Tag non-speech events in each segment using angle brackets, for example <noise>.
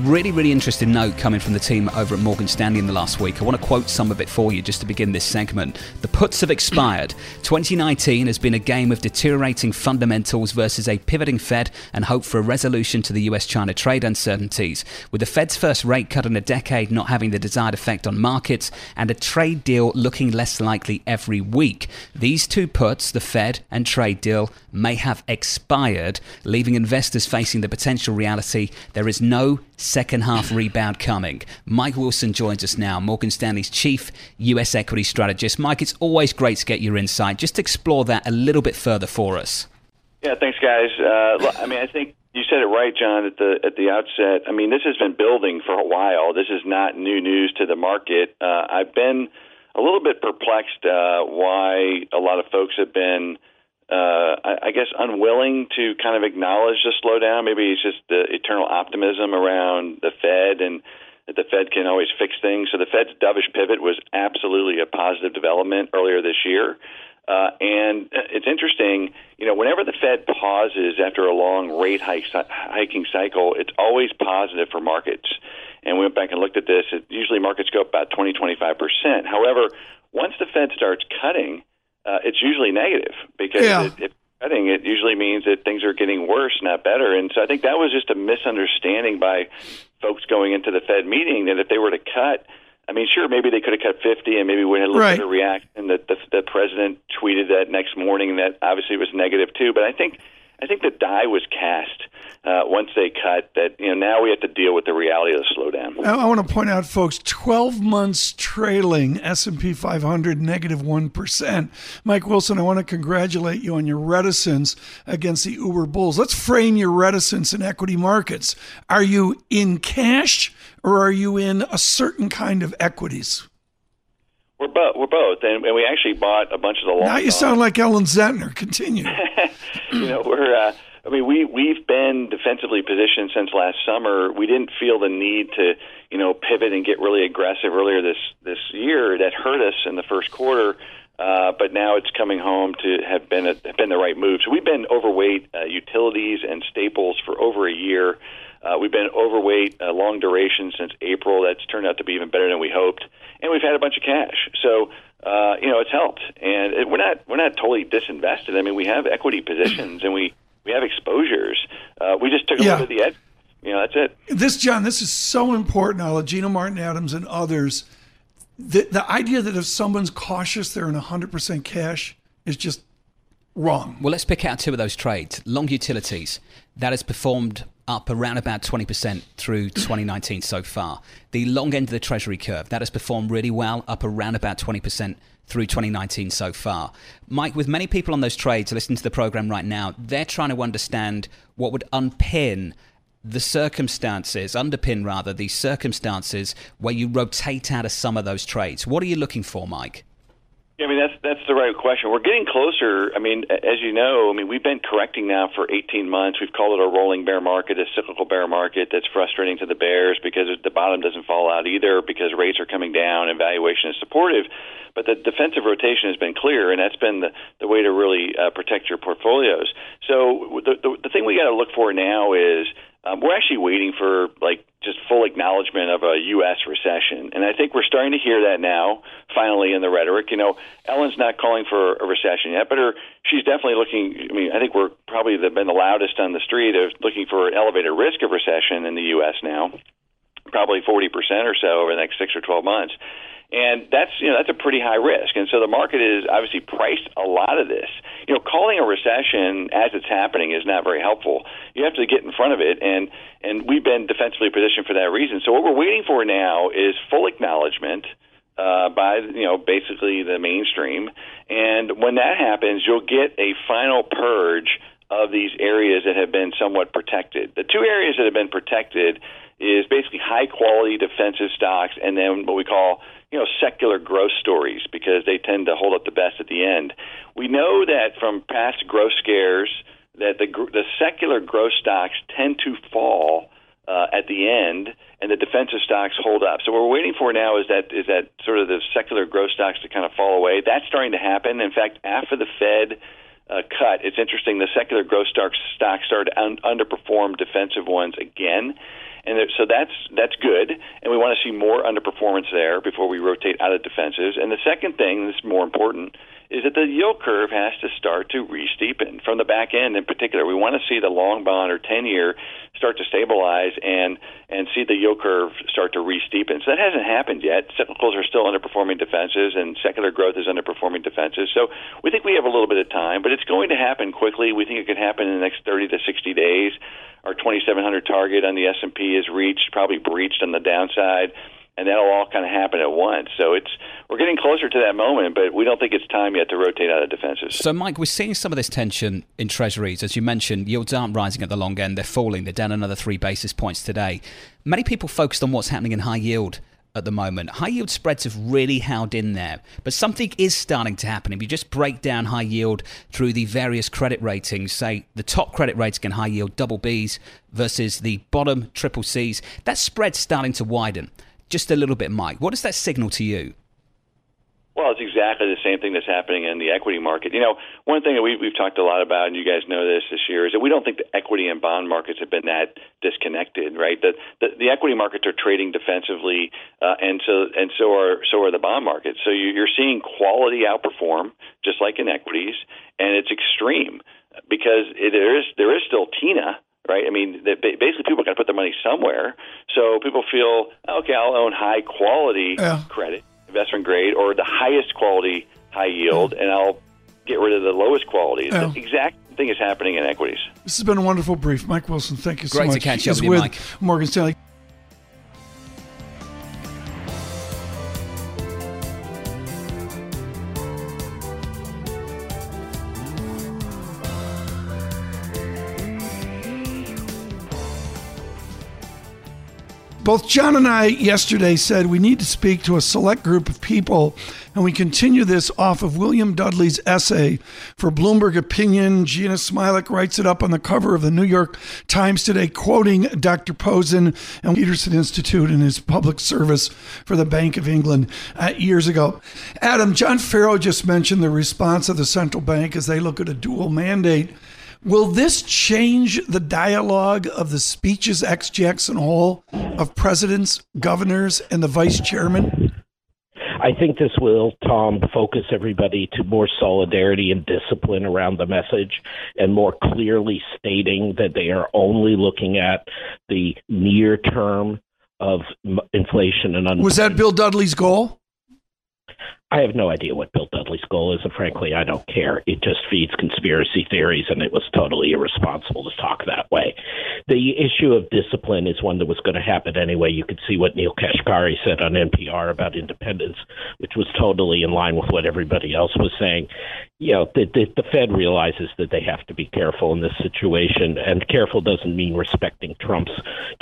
Really, really interesting note coming from the team over at Morgan Stanley in the last week. I want to quote some of it for you just to begin this segment. The puts have expired. 2019 has been a game of deteriorating fundamentals versus a pivoting Fed and hope for a resolution to the US China trade uncertainties. With the Fed's first rate cut in a decade not having the desired effect on markets and a trade deal looking less likely every week, these two puts, the Fed and trade deal, may have expired, leaving investors facing the potential reality there is no second half rebound coming. Mike Wilson joins us now, Morgan Stanley's chief US equity strategist. Mike, it's always great to get your insight. Just explore that a little bit further for us. Yeah, thanks, guys. Uh, I mean, I think you said it right, John, at the at the outset. I mean, this has been building for a while. This is not new news to the market. Uh, I've been a little bit perplexed uh, why a lot of folks have been uh, I, I guess, unwilling to kind of acknowledge the slowdown. Maybe it's just the eternal optimism around the Fed and that the Fed can always fix things. So the Fed's dovish pivot was absolutely a positive development earlier this year. Uh, and it's interesting, you know, whenever the Fed pauses after a long rate hike, hiking cycle, it's always positive for markets. And we went back and looked at this. It, usually markets go up about 20, 25%. However, once the Fed starts cutting, uh, it's usually negative because yeah. it, it, cutting it usually means that things are getting worse, not better. And so I think that was just a misunderstanding by folks going into the Fed meeting that if they were to cut, I mean, sure, maybe they could have cut 50 and maybe we had a little right. bit of reaction that the, the president tweeted that next morning that obviously was negative too. But I think I think the die was cast uh, once they cut. That you know now we have to deal with the reality of the slowdown. I, I want to point out, folks, 12 months trailing S&P 500 negative one percent. Mike Wilson, I want to congratulate you on your reticence against the Uber bulls. Let's frame your reticence in equity markets. Are you in cash or are you in a certain kind of equities? We're both. We're both, and, and we actually bought a bunch of the long. Now you sound like Ellen Zentner. Continue. <laughs> you know, we're. Uh, I mean, we we've been defensively positioned since last summer. We didn't feel the need to, you know, pivot and get really aggressive earlier this this year. That hurt us in the first quarter. Uh, but now it's coming home to have been a, have been the right move. So we've been overweight uh, utilities and staples for over a year. Uh, we've been overweight uh, long duration since April. That's turned out to be even better than we hoped, and we've had a bunch of cash. So uh, you know it's helped, and it, we're not we're not totally disinvested. I mean, we have equity positions and we we have exposures. Uh, we just took a Yeah. little bit of the edge. You know, that's it. This, John, this is so important. I'll let Gina Martin Adams and others. The, the idea that if someone's cautious, they're in 100% cash is just wrong. Well, let's pick out two of those trades. Long utilities, that has performed up around about 20% through 2019 so far. The long end of the Treasury curve, that has performed really well, up around about 20% through 2019 so far. Mike, with many people on those trades listening to the program right now, they're trying to understand what would unpin the circumstances, underpin rather, the circumstances where you rotate out of some of those trades. What are you looking for, Mike? Yeah, I mean that's that's the right question. We're getting closer. I mean, as you know, I mean we've been correcting now for 18 months. We've called it a rolling bear market, a cyclical bear market. That's frustrating to the bears because the bottom doesn't fall out either because rates are coming down and valuation is supportive. But the defensive rotation has been clear, and that's been the, the way to really uh, protect your portfolios. So the the, the thing we got to look for now is um, we're actually waiting for like just full acknowledgement of a U.S. recession, and I think we're starting to hear that now. Finally, in the rhetoric, you know, Ellen's not calling for a recession yet, but her she's definitely looking. I mean, I think we're probably the, been the loudest on the street of looking for an elevated risk of recession in the U.S. now, probably forty percent or so over the next six or twelve months and that's you know that's a pretty high risk. And so the market is obviously priced a lot of this. You know, calling a recession as it's happening is not very helpful. You have to get in front of it, and and we've been defensively positioned for that reason. So what we're waiting for now is full acknowledgement. Uh, by you know basically the mainstream, and when that happens, you'll get a final purge of these areas that have been somewhat protected. The two areas that have been protected is basically high quality defensive stocks, and then what we call you know secular growth stories because they tend to hold up the best at the end. We know that from past growth scares that the the secular growth stocks tend to fall uh, at the end, and the defensive stocks hold up. So what we're waiting for now is that is that sort of the secular growth stocks to kind of fall away. That's starting to happen. In fact, after the Fed uh, cut, it's interesting. The secular growth stocks stocks started un- underperform defensive ones again. And there, so that's that's good, and we want to see more underperformance there before we rotate out of defenses. And the second thing that's more important is that the yield curve has to start to re-steepen from the back end. In particular, we want to see the long bond or ten year start to stabilize and and see the yield curve start to re-steepen. So that hasn't happened yet. Cyclicals are still underperforming defenses, and secular growth is underperforming defenses. So we think we have a little bit of time, but it's going to happen quickly. We think it could happen in the next 30 to 60 days. Our 2,700 target on the S&P is reached, probably breached on the downside and that'll all kind of happen at once. So it's we're getting closer to that moment, but we don't think it's time yet to rotate out of defenses. So, Mike, we're seeing some of this tension in treasuries, as you mentioned. Yields aren't rising at the long end; they're falling. They're down another three basis points today. Many people focused on what's happening in high yield at the moment. High yield spreads have really held in there, but something is starting to happen. If you just break down high yield through the various credit ratings, say the top credit rating in high yield, double Bs, versus the bottom triple Cs, that spread's starting to widen just a little bit, Mike. What does that signal to you? Well, it's exactly the same thing that's happening in the equity market. You know, one thing that we've, we've talked a lot about, and you guys know this this year, is that we don't think the equity and bond markets have been that disconnected, right? The the, the equity markets are trading defensively, uh, and so and so are so are the bond markets. So you, you're seeing quality outperform, just like in equities, and it's extreme because it, there is there is still TINA, right? I mean, basically people are going to put their money somewhere. So people feel, okay, I'll own high quality yeah. credit, investment grade, or the highest quality high yield, and I'll get rid of the lowest quality. Yeah. The exact thing is happening in equities. This has been a wonderful brief, Mike Wilson. Thank you so Great much. Great to catch up with you, Mike. Morgan Stanley. Both John and I yesterday said we need to speak to a select group of people, and we continue this off of William Dudley's essay for Bloomberg Opinion. Jeanna Smialek writes it up on the cover of the New York Times today, quoting Dr. Posen and Peterson Institute in his public service for the Bank of England uh, years ago. Adam, John Ferro just mentioned the response of the central bank as they look at a dual mandate. Will this change the dialogue of the speeches ex Jackson Hole of presidents, governors, and the vice chairman? I think this will, Tom, focus everybody to more solidarity and discipline around the message and more clearly stating that they are only looking at the near term of inflation and unemployment. Was that Bill Dudley's goal? I have no idea what Bill Dudley's goal is, and frankly, I don't care. It just feeds conspiracy theories, and it was totally irresponsible to talk that way. The issue of discipline is one that was going to happen anyway. You could see what Neel Kashkari said on NPR about independence, which was totally in line with what everybody else was saying. You know, the, the, the Fed realizes that they have to be careful in this situation, and careful doesn't mean respecting Trump's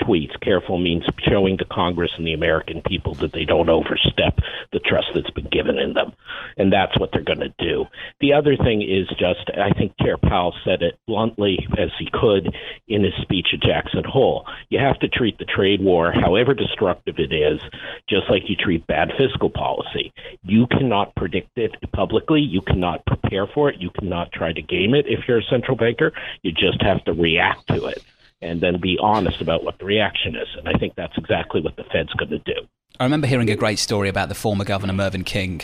tweets. Careful means showing the Congress and the American people that they don't overstep the trust that's been given in them. And that's what they're going to do. The other thing is just, I think Chair Powell said it bluntly as he could in his speech at Jackson Hole. You have to treat the trade war, however destructive it is, just like you treat bad fiscal policy. You cannot predict it publicly. You cannot prepare for it. You cannot try to game it if you're a central banker. You just have to react to it and then be honest about what the reaction is. And I think that's exactly what the Fed's going to do. I remember hearing a great story about the former governor Mervyn King,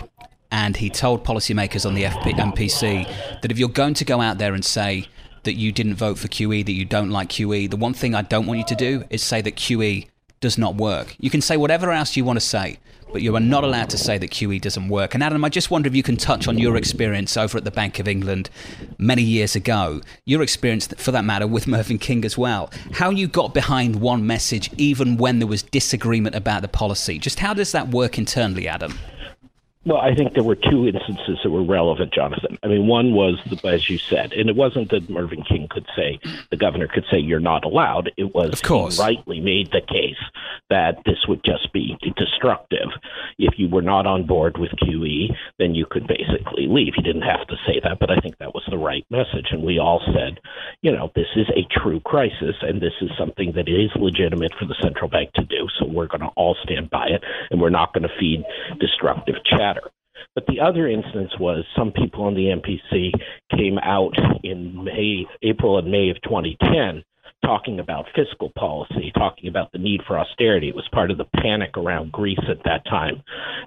and he told policymakers on the FP- MPC that if you're going to go out there and say that you didn't vote for QE, that you don't like QE, the one thing I don't want you to do is say that QE does not work. You can say whatever else you want to say, but you are not allowed to say that QE doesn't work. And Adam, I just wonder if you can touch on your experience over at the Bank of England many years ago, your experience, for that matter, with Mervyn King as well. How you got behind one message even when there was disagreement about the policy. Just how does that work internally, Adam? Well, I think there were two instances that were relevant, Jonathan. I mean, one was, the, as you said, and it wasn't that Mervyn King could say, the governor could say, you're not allowed. It was of course. he rightly made the case that this would just be destructive. if you were not on board with QE, then you could basically leave. He didn't have to say that, but I think that was the right message. And we all said, you know, this is a true crisis, and this is something that is legitimate for the central bank to do. So we're going to all stand by it, and we're not going to feed destructive chatter. But the other instance was some people on the MPC came out in May, April and May of 2010 talking about fiscal policy, talking about the need for austerity. It was part of the panic around Greece at that time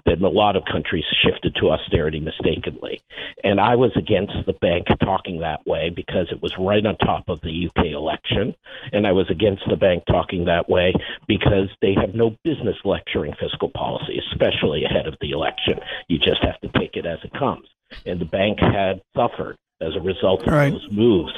that a lot of countries shifted to austerity mistakenly. And I was against the bank talking that way because it was right on top of the UK election. And I was against the bank talking that way because they have no business lecturing fiscal policy, especially ahead of the election. You just have to take it as it comes. And the bank had suffered as a result of right. those moves.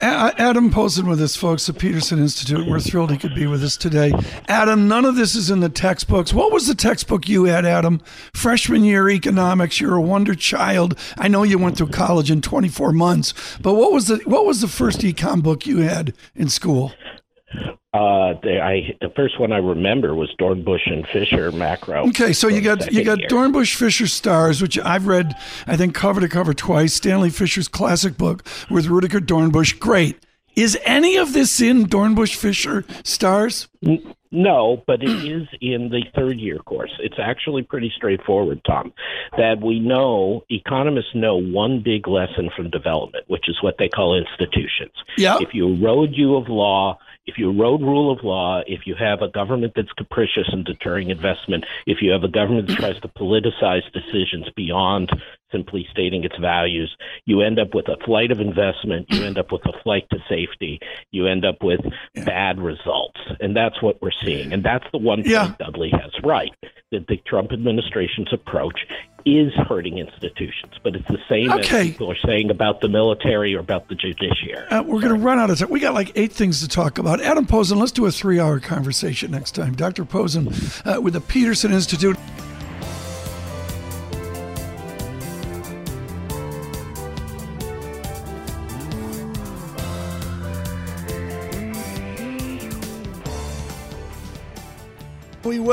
Adam Posen with us, folks, the Peterson Institute. We're thrilled he could be with us today. Adam, none of this is in the textbooks. What was the textbook you had, Adam? Freshman year economics. You're a wonder child. I know you went through college in 24 months, but what was the what was the first econ book you had in school? Uh, the, I the first one I remember was Dornbusch and Fischer macro. Okay, so you got you got year. Dornbusch Fischer Startz, which I've read, I think cover to cover twice. Stanley Fischer's classic book with Rudiger Dornbusch. Great. Is any of this in Dornbusch Fischer Startz? No, but it <clears throat> is in the third year course. It's actually pretty straightforward, Tom. That we know economists know one big lesson from development, which is what they call institutions. Yeah. If you erode you of law, if you erode rule of law, if you have a government that's capricious and deterring investment, if you have a government that tries to politicize decisions beyond simply stating its values, you end up with a flight of investment, you end up with a flight to safety, you end up with bad results. And that's what we're seeing. And that's the one point yeah. Dudley has right that the Trump administration's approach is hurting institutions, but it's the same okay. as people are saying about the military or about the judiciary. Uh, we're going to run out of time. We got like eight things to talk about. Adam Posen, let's do a three hour conversation next time. Dr. Posen uh, with the Peterson Institute.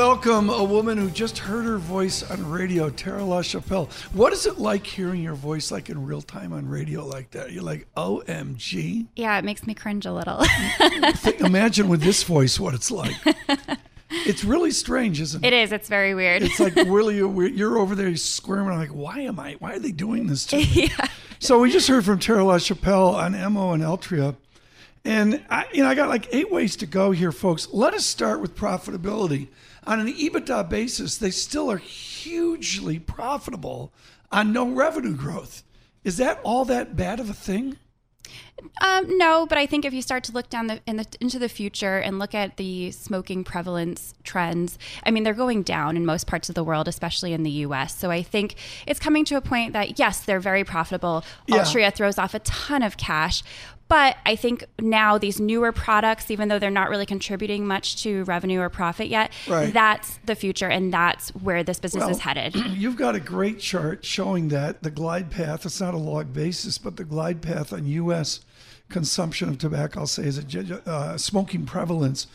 Welcome a woman who just heard her voice on radio, Tara Lachapelle. What is it like hearing your voice like in real time on radio like that? You're like, OMG. Yeah, it makes me cringe a little. <laughs> Imagine with this voice what it's like. <laughs> It's really strange, isn't it? It is. It's very weird. It's like <laughs> really you're over there squirming I'm like, why am I? Why are they doing this to me? yeah. So we just heard from Tara Lachapelle on Mo and Altria. And I, you know, I got like eight ways to go here, folks. Let us start with profitability. On an EBITDA basis, they still are hugely profitable on no revenue growth. Is that all that bad of a thing? Um, no, but I think if you start to look down the, the, into the future and look at the smoking prevalence trends, I mean, they're going down in most parts of the world, especially in the U.S. So I think it's coming to a point that yes, they're very profitable. Yeah. Altria throws off a ton of cash, but I think now these newer products, even though they're not really contributing much to revenue or profit yet, right. that's the future and that's where this business well, is headed. <clears throat> You've got a great chart showing that the glide path, it's not a log basis, but the glide path on U.S. consumption of tobacco, I'll say, is a uh, smoking prevalence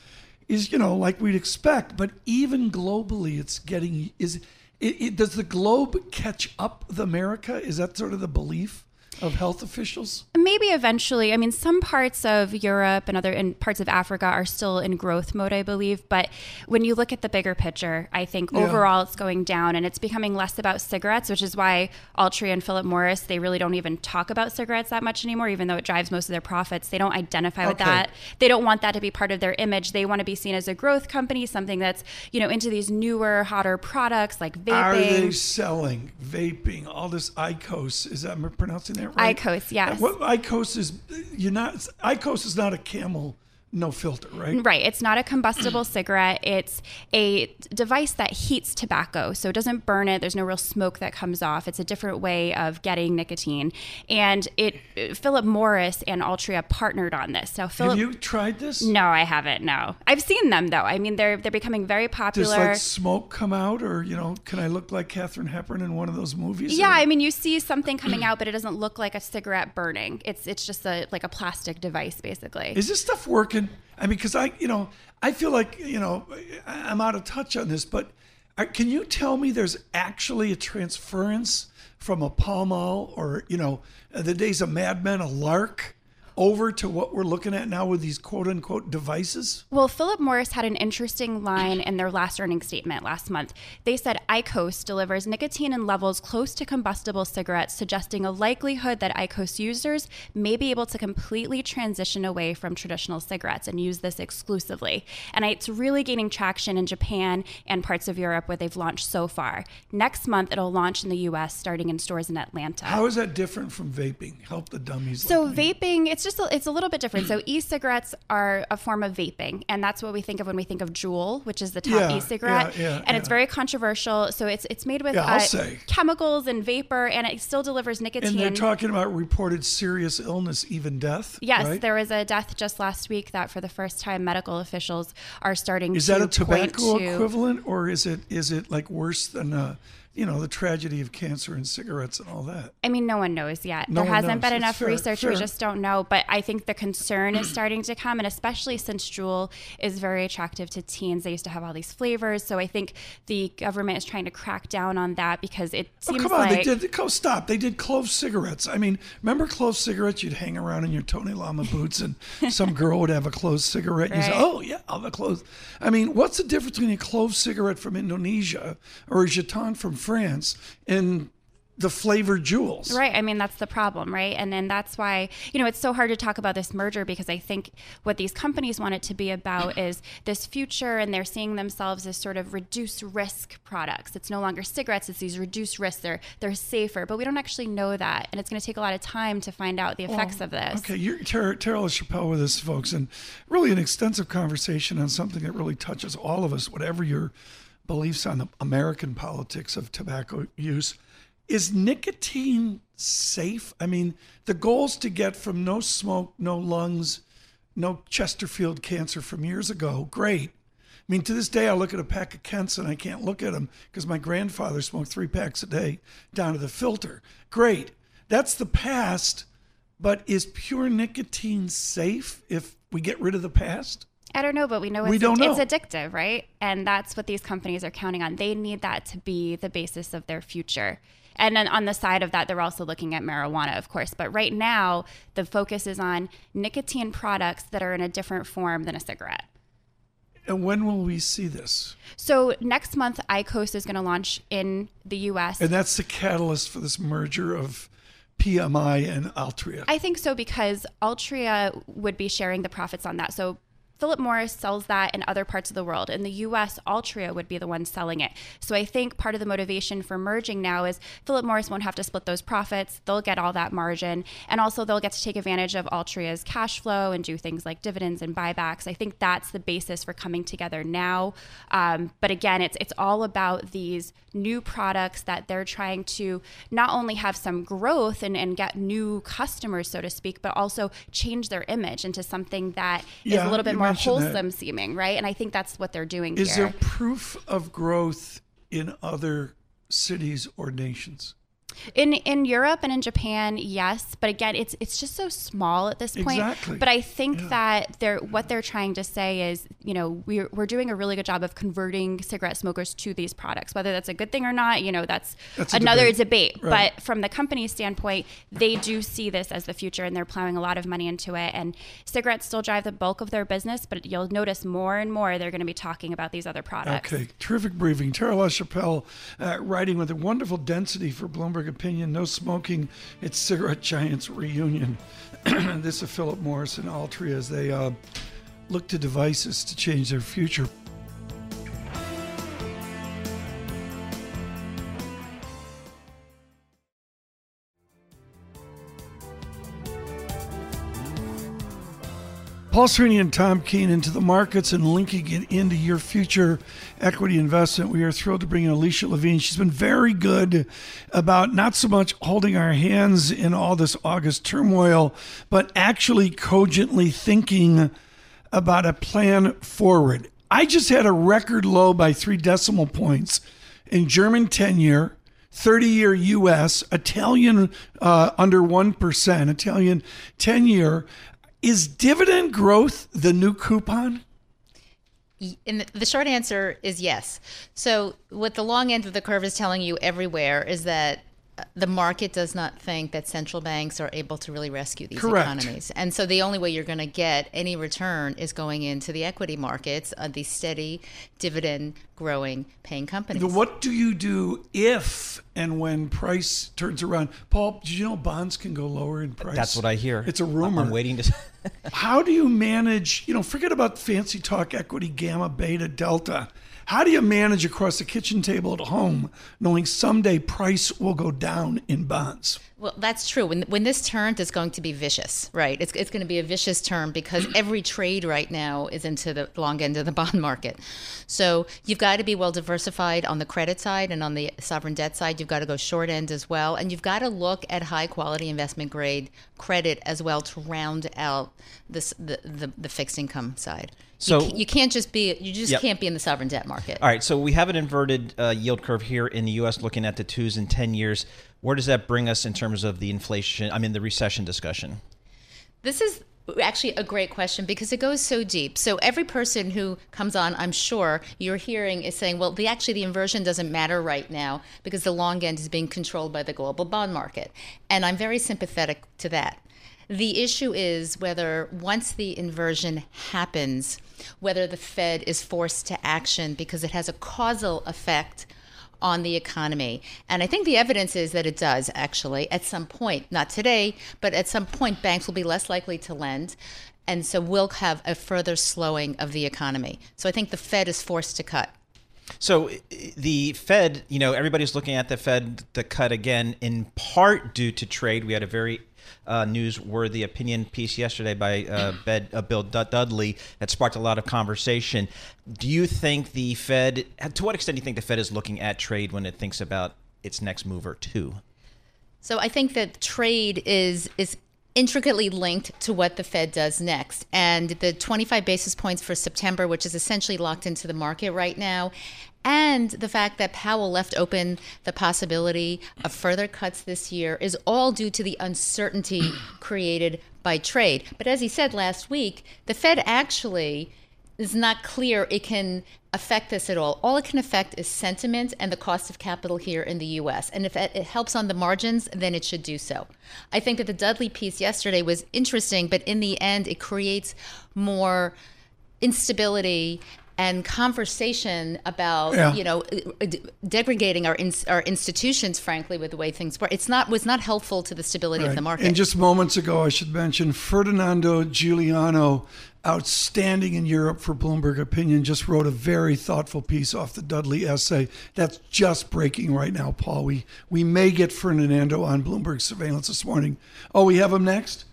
is, you know, like we'd expect. But even globally, it's getting, is it, it, does the globe catch up with America? Is that sort of the belief? Of health officials? Maybe eventually. I mean, some parts of Europe and other and parts of Africa are still in growth mode, I believe. But when you look at the bigger picture, I think yeah. overall it's going down and it's becoming less about cigarettes, which is why Altria and Philip Morris they really don't even talk about cigarettes that much anymore, even though it drives most of their profits. They don't identify with that. They don't want that to be part of their image. They want to be seen as a growth company, something that's you know into these newer, hotter products like vaping. Are they selling vaping? All this IQOS is that am I pronouncing that? Right? IQOS, yes. What IQOS is you're not IQOS is not a camel no filter, right? Right. It's not a combustible <clears throat> cigarette. It's a device that heats tobacco. So it doesn't burn it. There's no real smoke that comes off. It's a different way of getting nicotine. And it Philip Morris and Altria partnered on this. Now Philip Have you tried this? No, I haven't. No. I've seen them though. I mean they're they're becoming very popular. Does like smoke come out or, you know, can I look like Katharine Hepburn in one of those movies? Yeah, or? I mean you see something coming out but it doesn't look like a cigarette burning. It's it's just a like a plastic device basically. Is this stuff working? I mean, because I, you know, I feel like, you know, I'm out of touch on this, but Uh, Can you tell me there's actually a transference from a Pall Mall or, you know, the days of Mad Men, a lark, over to what we're looking at now with these quote unquote devices? Well, Philip Morris had an interesting line in their last earnings statement last month. They said IQOS delivers nicotine in levels close to combustible cigarettes, suggesting a likelihood that IQOS users may be able to completely transition away from traditional cigarettes and use this exclusively. And it's really gaining traction in Japan and parts of Europe where they've launched so far. Next month, it'll launch in the US, starting in stores in Atlanta. How is that different from vaping? Help the dummies. So like vaping, it's just a, it's a little bit different. So <clears throat> e-cigarettes are a form of vaping, and that's what we think of when we think of Juul, which is the top Yeah, e-cigarette, yeah, yeah, and it's very controversial. So it's it's made with uh, chemicals and vapor, and it still delivers nicotine. and they're talking about reported serious illness, even death. Yes, right? there was a death just last week that for the first time medical officials are starting Is to that a tobacco to. equivalent, or is it is it like worse than uh, you know the tragedy of cancer and cigarettes and all that? I mean, no one knows yet. No there hasn't knows. been It's enough fair, research. fair. We just don't know. But I think the concern is starting to come, and especially since Juul is very attractive to teens. They used to have all these flavors. So I think the government is trying to crack down on that because it Oh, seems come on, like. they did. Go stop. They did clove cigarettes. I mean, remember clove cigarettes? You'd hang around in your Tony Lama boots, and <laughs> some girl would have a clove cigarette. And you say, "Oh yeah, I'll have a clove." I mean, what's the difference between a clove cigarette from Indonesia or a jeton from France and the flavored Juuls? Right. I mean, that's the problem, right? And then that's why, you know, it's so hard to talk about this merger because I think what these companies want it to be about <clears throat> is this future and they're seeing themselves as sort of reduced risk products. It's no longer cigarettes, it's these reduced risks. They're they're safer, but we don't actually know that. And it's going to take a lot of time to find out the effects of this. Okay, you're Tara, Tara Lachapelle with us, folks, and really an extensive conversation on something that really touches all of us, whatever your beliefs on the American politics of tobacco use. Is nicotine safe? I mean, the goals to get from no smoke, no lungs, no Chesterfield cancer from years ago, great. I mean, to this day, I look at a pack of Kents and I can't look at them because my grandfather smoked three packs a day down to the filter. Great. That's the past. But is pure nicotine safe if we get rid of the past? I don't know, but we know it's, We don't know. it's addictive, right? And that's what these companies are counting on. They need that to be the basis of their future. And then on the side of that, they're also looking at marijuana, of course. But right now, the focus is on nicotine products that are in a different form than a cigarette. And when will we see this? So next month, IQOS is going to launch in the U.S. And that's the catalyst for this merger of PMI and Altria. I think so because Altria would be sharing the profits on that. So Philip Morris sells that in other parts of the world. In the US, Altria would be the one selling it. So I think part of the motivation for merging now is Philip Morris won't have to split those profits. They'll get all that margin. And also, they'll get to take advantage of Altria's cash flow and do things like dividends and buybacks. I think that's the basis for coming together now. Um, but again, it's, it's all about these new products that they're trying to not only have some growth and, and get new customers, so to speak, but also change their image into something that is Yeah, a little bit you more mentioned that. wholesome seeming, right? And I think that's what they're doing Is here. there proof of growth in other cities or nations? In in Europe and in Japan, yes, but again, it's it's just so small at this point. Exactly. But I think that they're what they're trying to say is, you know, we're we're doing a really good job of converting cigarette smokers to these products. Whether that's a good thing or not, you know, that's, That's another debate. debate. Right. But from the company's standpoint, they do see this as the future, and they're plowing a lot of money into it. And cigarettes still drive the bulk of their business, but you'll notice more and more they're going to be talking about these other products. Okay, terrific briefing. Tara Lachapelle uh, writing with a wonderful density for Bloomberg Opinion. No smoking. It's Cigarette Giants reunion. <clears throat> this is Philip Morris and Altria as they uh, look to devices to change their future. Paul Sweeney and Tom Keene into the markets and linking it into your future equity investment. We are thrilled to bring in Alicia Levine. She's been very good about not so much holding our hands in all this August turmoil, but actually cogently thinking about a plan forward. I just had a record low by three decimal points in German 10 year. 30 year US, Italian uh, under 1%, Italian 10 year. Is dividend growth the new coupon? And the- short answer is yes. So, what the long end of the curve is telling you everywhere is that the market does not think that central banks are able to really rescue these Correct. economies. And so, the only way you're going to get any return is going into the equity markets, uh, these steady, dividend growing paying companies. The- What do you do if and when price turns around? Paul, did you know bonds can go lower in price? That's what I hear. It's a rumor. I'm waiting to. <laughs> <laughs> How do you manage, you know, forget about fancy talk equity, gamma, beta, delta. How do you manage across the kitchen table at home knowing someday price will go down in bonds? Well, that's true. When when this turns, it's going to be vicious, right? It's it's going to be a vicious turn because <clears throat> every trade right now is into the long end of the bond market. So you've got to be well diversified on the credit side and on the sovereign debt side. You've got to go short end as well, and you've got to look at high quality investment grade credit as well to round out this the the, the fixed income side. So- you, you can't just be you just Yep. can't be in the sovereign debt market. All right, so we have an inverted uh, yield curve here in the U.S. looking at the twos and ten years. Where does that bring us in terms of the inflation? I mean, the recession discussion. This is actually a great question because it goes so deep. So every person who comes on, I'm sure you're hearing is saying, well, the actually the inversion doesn't matter right now because the long end is being controlled by the global bond market. And I'm very sympathetic to that. The issue is whether once the inversion happens, whether the Fed is forced to action because it has a causal effect on the economy. And I think the evidence is that it does actually at some point, not today, but at some point, banks will be less likely to lend. And so we'll have a further slowing of the economy. So I think the Fed is forced to cut. So the Fed, you know, everybody's looking at the Fed the cut again, in part due to trade. We had a very uh, newsworthy opinion piece yesterday by uh, Bed, uh, Bill Dud- Dudley that sparked a lot of conversation. Do you think the Fed, to what extent do you think the Fed is looking at trade when it thinks about its next move or two? So I think that trade is is intricately linked to what the Fed does next. And the 25 basis points for September, which is essentially locked into the market right now, and the fact that Powell left open the possibility of further cuts this year is all due to the uncertainty created by trade. But as he said last week, the Fed actually is not clear it can affect this at all. All it can affect is sentiment and the cost of capital here in the US. And if it it helps on the margins, then it should do so. I think that the Dudley piece yesterday was interesting, but in the end, it creates more instability and conversation about Yeah. you know uh, uh, degrading our ins- our institutions frankly with the way things were it's not was not helpful to the stability of the market And just moments ago, I should mention Ferdinando Giugliano, outstanding in Europe for Bloomberg Opinion, just wrote a very thoughtful piece off the Dudley essay. That's just breaking right now, Paul. We we may get Ferdinando on Bloomberg Surveillance this morning. Oh, we have him next.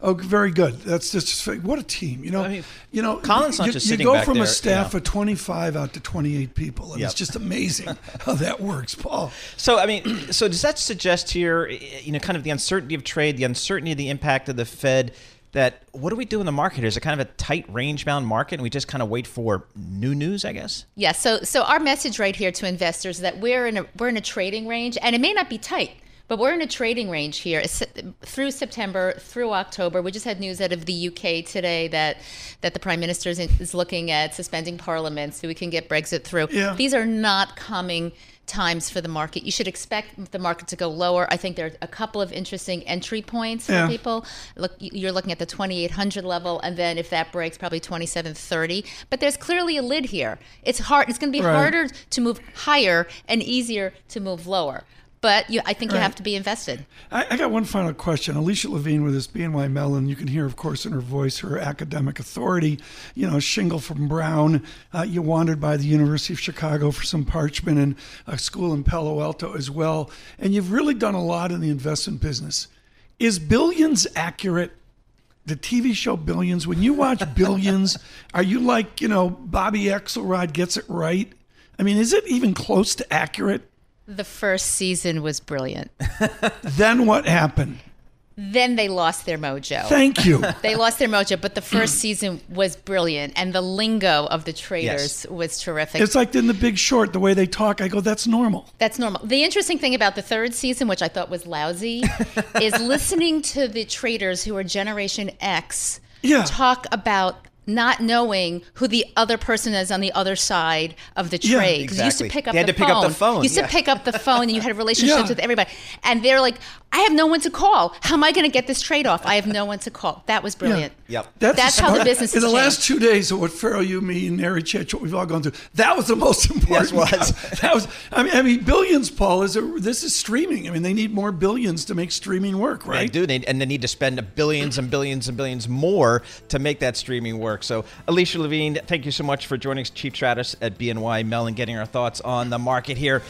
Oh, very good. That's just what a team. You know, I mean, you know, Colin's not you, just you go from there, a staff you know. of 25 out to 28 people, and Yep. it's just amazing <laughs> how that works, Paul. So I mean, <clears throat> so does that suggest here, you know, kind of the uncertainty of trade, the uncertainty of the impact of the Fed? That what do we do in the market? Is it kind of a tight range bound market, and we just kind of wait for new news? I guess. Yeah, so so our message right here to investors is that we're in a we're in a trading range, and it may not be tight, but we're in a trading range here It's through September through October. We just had news out of the UK today that that the prime minister is, is looking at suspending parliament so we can get Brexit through. Yeah. These are not coming times for the market. You should expect the market to go lower. I think there are a couple of interesting entry points for Yeah. people. Look, you're looking at the 2800 level, and then if that breaks, probably 2730. But there's clearly a lid here. It's hard. It's going to be Right. harder to move higher and easier to move lower. But you, I think you have to be invested. I, I got one final question. Alicia Levine with this BNY Mellon. You can hear, of course, in her voice, her academic authority. You know, shingle from Brown. Uh, you wandered by the University of Chicago for some parchment and a school in Palo Alto as well. And you've really done a lot in the investment business. Is Billions accurate? The TV show Billions. When you watch <laughs> Billions, are you like, you know, Bobby Axelrod gets it right? I mean, is it even close to accurate? The first season was brilliant. <laughs> Then what happened? then they lost their mojo. Thank you. <laughs> they lost their mojo, but the first <clears throat> season was brilliant, and the lingo of the traders Yes. was terrific. It's like in The Big Short, the way they talk. I go, that's normal. That's normal. The interesting thing about the third season, which I thought was lousy, <laughs> is listening to the traders who are Generation X Yeah. talk about not knowing who the other person is on the other side of the Yeah, trade. You used to pick up They had the to pick phone. up the phone, You used yeah. to pick up the phone and you had <laughs> relationships Yeah. with everybody. And they're like, I have no one to call. How am I going to get this trade off? I have no one to call. That was brilliant. Yep. That's how the smart- business In has the last two days of what Ferro, you, me, and Nary Chich, what we've all gone through, that was the most <laughs> important. was. That was. I mean, I mean, billions, Paul. Is a, this is streaming? I mean, they need more billions to make streaming work, They right? do, they, and they need to spend billions and billions and billions more to make that streaming work. So, Alicia Levine, thank you so much for joining us, Chief Stratus at BNY Mellon, getting our thoughts on the market here.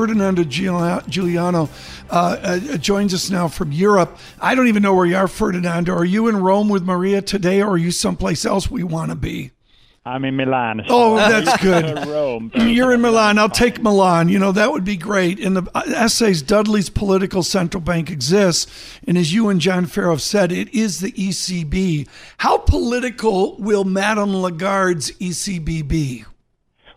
Ferdinando Giugliano uh, uh, joins us now from Europe. I don't even know where you are, Ferdinando. Are you in Rome with Maria today, or are you someplace else we want to be? I'm in Milan. Oh, that's <laughs> good. Rome. <clears throat> You're in Milan. I'll take Milan. You know, that would be great. In the uh, essays, Dudley's political central bank exists. And as you and John Ferro have said, it is the ECB. How political will Madame Lagarde's ECB be?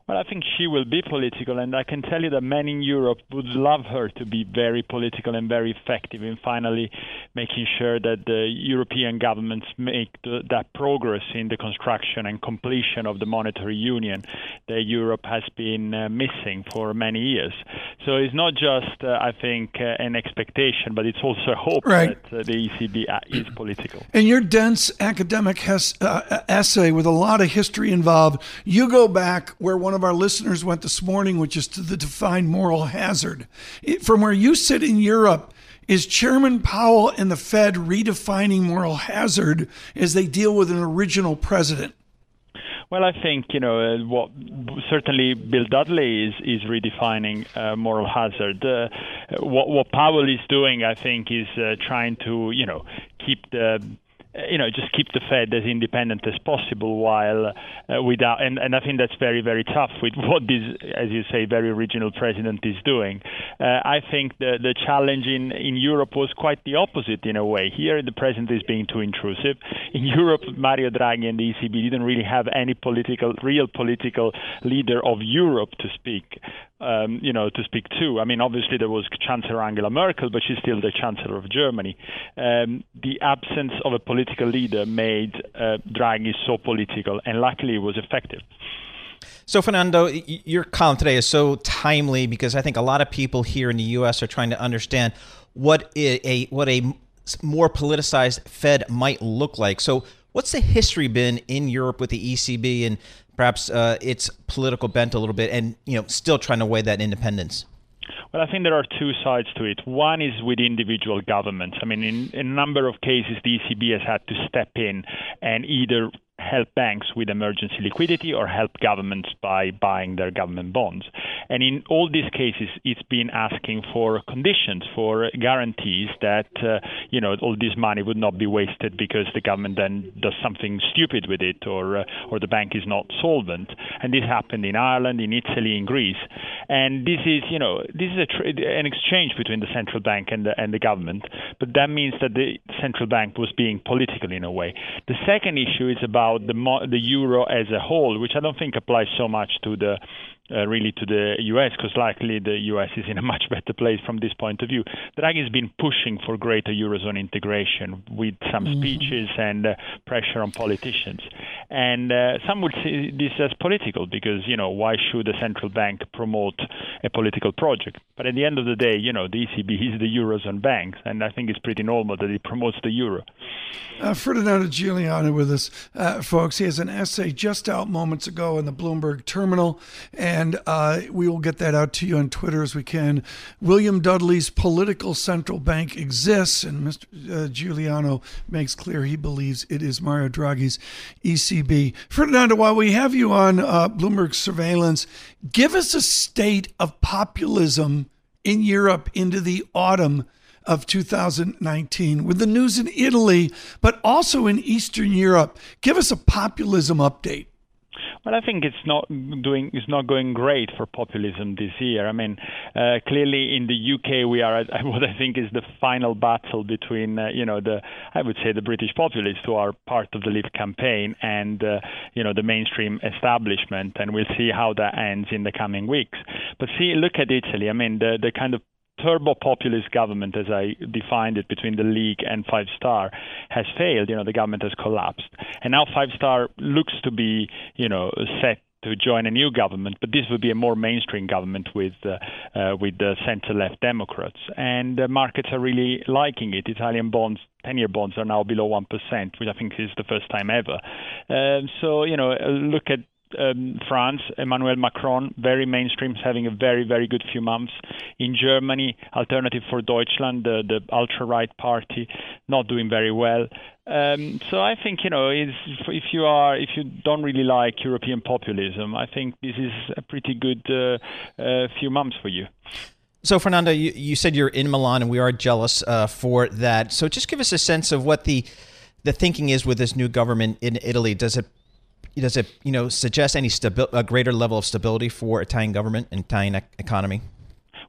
Well, I think she will be political, and I can tell you that many in Europe would love her to be very political and very effective in finally making sure that the European governments make the, that progress in the construction and completion of the monetary union that Europe has been uh, missing for many years. So it's not just, uh, I think, uh, an expectation, but it's also a hope Right. that uh, the ECB uh, is political. In your dense academic hes- uh, essay with a lot of history involved, you go back where one of our listeners went this morning, which is to the defined moral hazard. It- from where you sit in Europe, is Chairman Powell and the Fed redefining moral hazard as they deal with an original president? Well, I think you know uh, what certainly Bill Dudley is is redefining uh, moral hazard. Uh, what what Powell is doing, I think, is uh, trying to you know keep the you know just keep the Fed as independent as possible while uh, without and, and I think that's very very tough with <laughs> what this as you say very original president is doing. Uh, I think the the challenge in in Europe was quite the opposite in a way. Here the president is being too intrusive. <laughs> In Europe, Mario Draghi and the ECB didn't really have any political real political leader of Europe to speak um, you know, to speak to. I mean, obviously there was Chancellor Angela Merkel, but she's still the Chancellor of Germany. Um, the absence of a political leader made uh, Draghi so political, and luckily it was effective. So, Fernando, your column today is so timely because I think a lot of people here in the U.S. are trying to understand what a what a more politicized Fed might look like. So, what's the history been in Europe with the ECB and perhaps uh, its political bent a little bit, and you know, still trying to weigh that independence? Well, I think there are two sides to it. One is with individual governments. I mean, in, in a number of cases, the ECB has had to step in and either help banks with emergency liquidity or help governments by buying their government bonds. And in all these cases, it's been asking for conditions, for guarantees that uh, you know all this money would not be wasted because the government then does something stupid with it, or uh, or the bank is not solvent. And this happened in Ireland, in Italy, in Greece. And this is you know this is a tra- an exchange between the central bank and the and the government. But that means that the central bank was being political in a way. The second issue is about the mo- the euro as a whole, which I don't think applies so much to the uh, really to the U.S. because likely the U.S. is in a <laughs> much better place from this point of view. Draghi has been pushing for greater eurozone integration with some speeches and uh, pressure on politicians, and uh, some would see this as political because you know why should a central bank promote a political project? But at the end of the day, you know the ECB is the eurozone bank, and I think it's pretty normal that it promotes the euro. Uh, Ferdinando Giugliano with us, uh, folks. He has an essay just out moments ago in the Bloomberg Terminal, and uh, we will get that out to you on Twitter as we can. William Dudley's political central bank exists, and Mr. Uh, Giugliano makes clear he believes it is Mario Draghi's ECB. Ferdinando, while we have you on uh, Bloomberg surveillance, give us a state of populism in Europe into the autumn of 2019 with the news in Italy, but also in Eastern Europe. Give us a populism update. Well, I think it's not doing it's not going great for populism this year. I mean, uh, clearly in the UK we are <laughs> at what I think is the final battle between uh, you know the I would say the British populists who are part of the Leave campaign and uh, you know the mainstream establishment, and we'll see how that ends in the coming weeks. But see, look at Italy. I mean, the the kind of turbo populist government, as I defined it, between the League and Five Star, has failed. You know, the government has collapsed, and now Five Star looks to be, you know, set to join a new government, but this would be a more mainstream government with uh, uh, with the centre-left Democrats, and the markets are really liking it. Italian bonds, ten-year bonds, are now below one percent, which I think is the first time ever. Uh, so you know, look at um, France, Emmanuel Macron, very mainstream, having a very, very good few months. In Germany, Alternative for Deutschland, the, the ultra right party, not doing very well. Um, so I think you know, if you are, if you don't really like European populism, I think this is a pretty good uh, uh, few months for you. So, Fernando, you, you said you're in Milan, and we are jealous uh, for that. So, just give us a sense of what the the thinking is with this new government in Italy. Does it does it you know suggest any stabi- a greater level of stability for Italian government and Italian economy?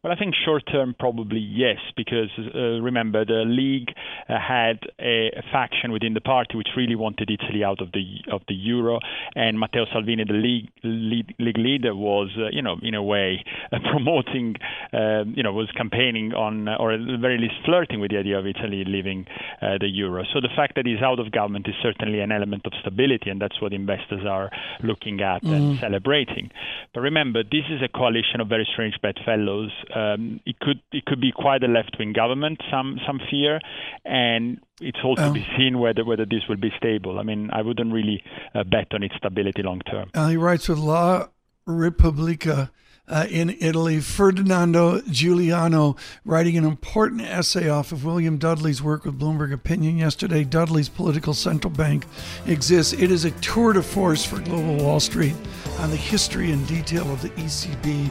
Well, I think short term, probably yes, because uh, remember the League uh, had a, faction within the party which really wanted Italy out of the of the euro, and Matteo Salvini, the League lead, League leader, was uh, you know in a way uh, <laughs> promoting, um, you know, was campaigning on or at the very least flirting with the idea of Italy leaving uh, the euro. So the fact that he's out of government is certainly an element of stability, and that's what investors are looking at mm. and celebrating. But remember, this is a coalition of very strange bedfellows um, it could it could be quite a left wing government. Some some fear, and it's all to um, be seen whether whether this will be stable. I mean, I wouldn't really uh, bet on its stability long term. Uh, he writes with La Repubblica. Uh, in Italy, Ferdinando Giugliano writing an important essay off of William Dudley's work with Bloomberg Opinion yesterday. Dudley's political central bank exists. It is a tour de force for global Wall Street on the history and detail of the ECB